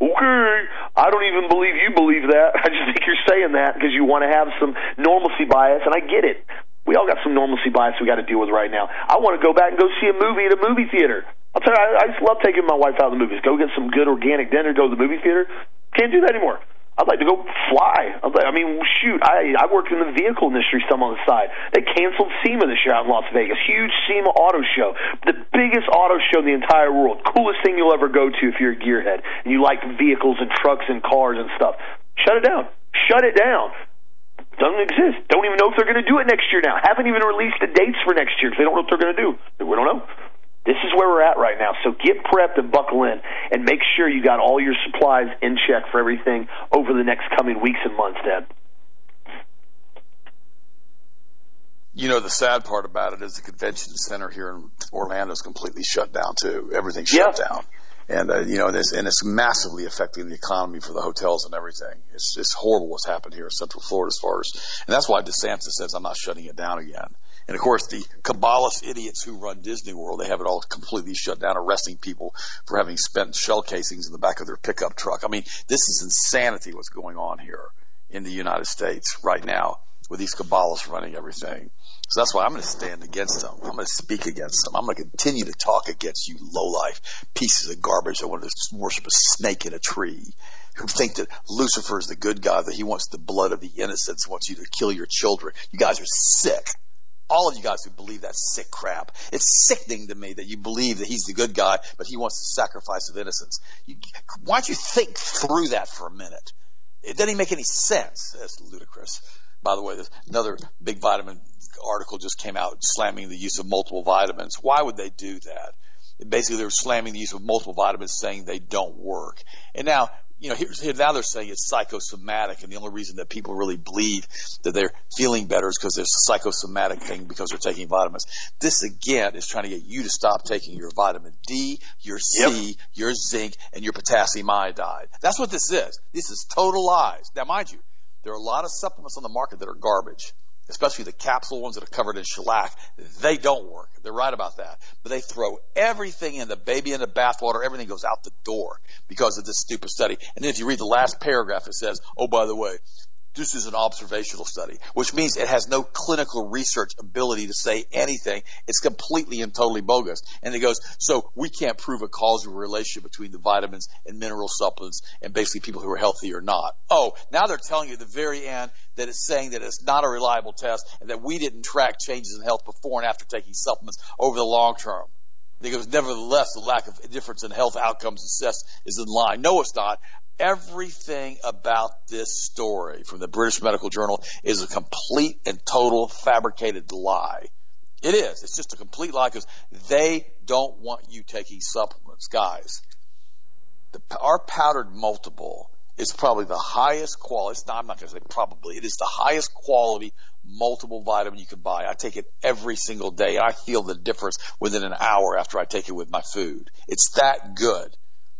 okay. I don't even believe you believe that. I just think you're saying that because you want to have some normalcy bias, and I get it. We all got some normalcy bias we got to deal with right now. I want to go back and go see a movie at a movie theater. I'll tell you, I, I just love taking my wife out to the movies. Go get some good organic dinner, go to the movie theater. Can't do that anymore. I'd like to go fly. I mean, shoot, I I work in the vehicle industry some on the side. They canceled SEMA this year out in Las Vegas. Huge SEMA auto show, the biggest auto show in the entire world. Coolest thing you'll ever go to if you're a gearhead and you like vehicles and trucks and cars and stuff. Shut it down. Shut it down. Doesn't exist. Don't even know if they're going to do it next year now. Haven't even released the dates for next year because they don't know what they're going to do. We don't know. This is where we're at right now. So get prepped and buckle in and make sure you got all your supplies in check for everything over the next coming weeks and months, Dad.
You know, the sad part about it is the convention center here in Orlando is completely shut down too. Everything's shut yeah. down. And, uh, you know, it's, and it's massively affecting the economy for the hotels and everything. It's just horrible what's happened here in Central Florida as far as, and that's why DeSantis says I'm not shutting it down again. And of course, the Kabbalist idiots who run Disney World, they have it all completely shut down, arresting people for having spent shell casings in the back of their pickup truck. I mean, this is insanity what's going on here in the United States right now with these Kabbalists running everything. So that's why I'm going to stand against them. I'm going to speak against them. I'm going to continue to talk against you low-life pieces of garbage that want to worship a snake in a tree who think that Lucifer is the good God, that he wants the blood of the innocents, wants you to kill your children. You guys are sick all of you guys who believe that sick crap. It's sickening to me that you believe that he's the good guy, but he wants the sacrifice of innocence. You, why don't you think through that for a minute? It doesn't make any sense. That's ludicrous. By the way, another big vitamin article just came out slamming the use of multiple vitamins. Why would they do that? Basically, they're slamming the use of multiple vitamins, saying they don't work. And now, you know, here's, here now they're saying it's psychosomatic, and the only reason that people really believe that they're feeling better is because there's a psychosomatic thing because they're taking vitamins. This again is trying to get you to stop taking your vitamin D, your C, yep. your zinc, and your potassium iodide. That's what this is. This is total lies. Now, mind you, there are a lot of supplements on the market that are garbage especially the capsule ones that are covered in shellac, they don't work. They're right about that. But they throw everything in the baby in the bathwater. Everything goes out the door because of this stupid study. And then if you read the last paragraph, it says, oh, by the way, This is an observational study, which means it has no clinical research ability to say anything. It's completely and totally bogus. And it goes, so we can't prove a causal relationship between the vitamins and mineral supplements and basically people who are healthy or not. Oh, now they're telling you at the very end that it's saying that it's not a reliable test and that we didn't track changes in health before and after taking supplements over the long term. Because nevertheless, the lack of difference in health outcomes assessed is in line. No, it's not everything about this story from the British Medical Journal is a complete and total fabricated lie. It is. It's just a complete lie because they don't want you taking supplements. Guys, the, our powdered multiple is probably the highest quality. Not, I'm not going to say probably. It is the highest quality multiple vitamin you can buy. I take it every single day. I feel the difference within an hour after I take it with my food. It's that good.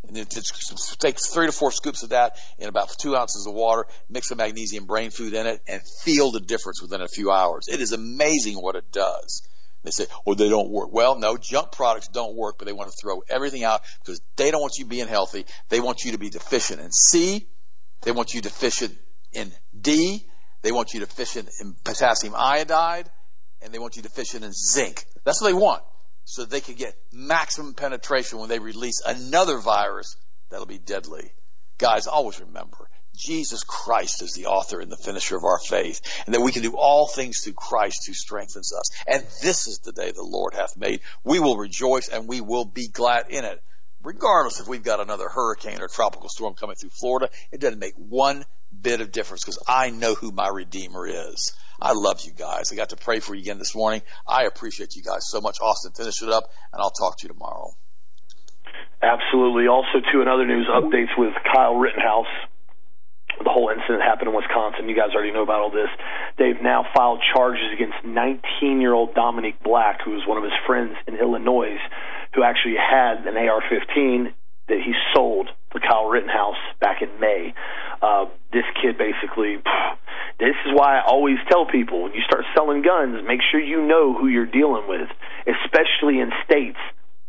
And it takes three to four scoops of that in about two ounces of water, mix some magnesium brain food in it, and feel the difference within a few hours. It is amazing what it does. They say, well, they don't work. Well, no, junk products don't work, but they want to throw everything out because they don't want you being healthy. They want you to be deficient in C. They want you deficient in D. They want you deficient in potassium iodide. And they want you deficient in zinc. That's what they want so they can get maximum penetration when they release another virus that'll be deadly. Guys, always remember, Jesus Christ is the author and the finisher of our faith, and that we can do all things through Christ who strengthens us. And this is the day the Lord hath made. We will rejoice and we will be glad in it. Regardless if we've got another hurricane or tropical storm coming through Florida, it doesn't make one bit of difference because I know who my Redeemer is. I love you guys. I got to pray for you again this morning. I appreciate you guys so much. Austin, finish it up, and I'll talk to you tomorrow.
Absolutely. Also, too, in other news updates with Kyle Rittenhouse. The whole incident happened in Wisconsin. You guys already know about all this. They've now filed charges against 19 year old Dominique Black, who was one of his friends in Illinois, who actually had an AR 15 that he sold the Kyle Rittenhouse back in May. Uh, this kid basically, this is why I always tell people when you start selling guns, make sure you know who you're dealing with, especially in states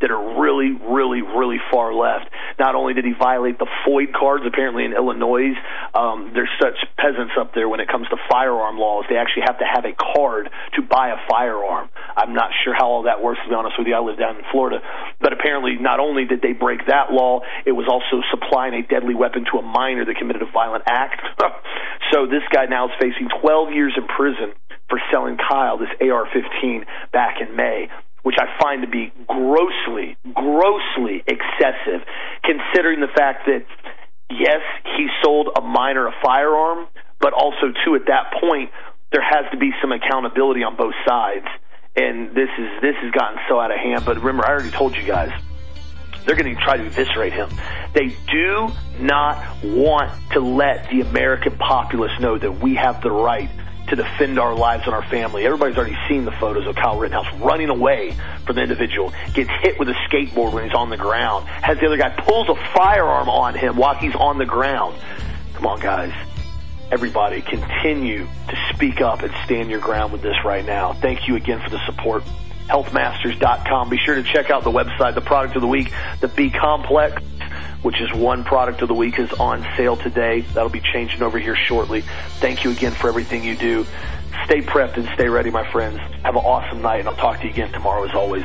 that are really, really, really far left. Not only did he violate the FOID cards, apparently in Illinois, um, there's such peasants up there when it comes to firearm laws. They actually have to have a card to buy a firearm. I'm not sure how all that works, to be honest with you. I live down in Florida. But apparently, not only did they break that law, it was also supplying a deadly weapon to a minor that committed a violent act. so this guy now is facing 12 years in prison for selling Kyle this AR 15 back in May which I find to be grossly, grossly excessive, considering the fact that, yes, he sold a minor a firearm, but also, too, at that point, there has to be some accountability on both sides. And this is this has gotten so out of hand. But remember, I already told you guys they're going to try to eviscerate him. They do not want to let the American populace know that we have the right to defend our lives and our family. Everybody's already seen the photos of Kyle Rittenhouse running away from the individual, gets hit with a skateboard when he's on the ground, has the other guy pulls a firearm on him while he's on the ground. Come on, guys. Everybody, continue to speak up and stand your ground with this right now. Thank you again for the support. Healthmasters.com. Be sure to check out the website, the product of the week, the B complex which is one product of the week, is on sale today. That'll be changing over here shortly. Thank you again for everything you do. Stay prepped and stay ready, my friends. Have an awesome night, and I'll talk to you again tomorrow as always.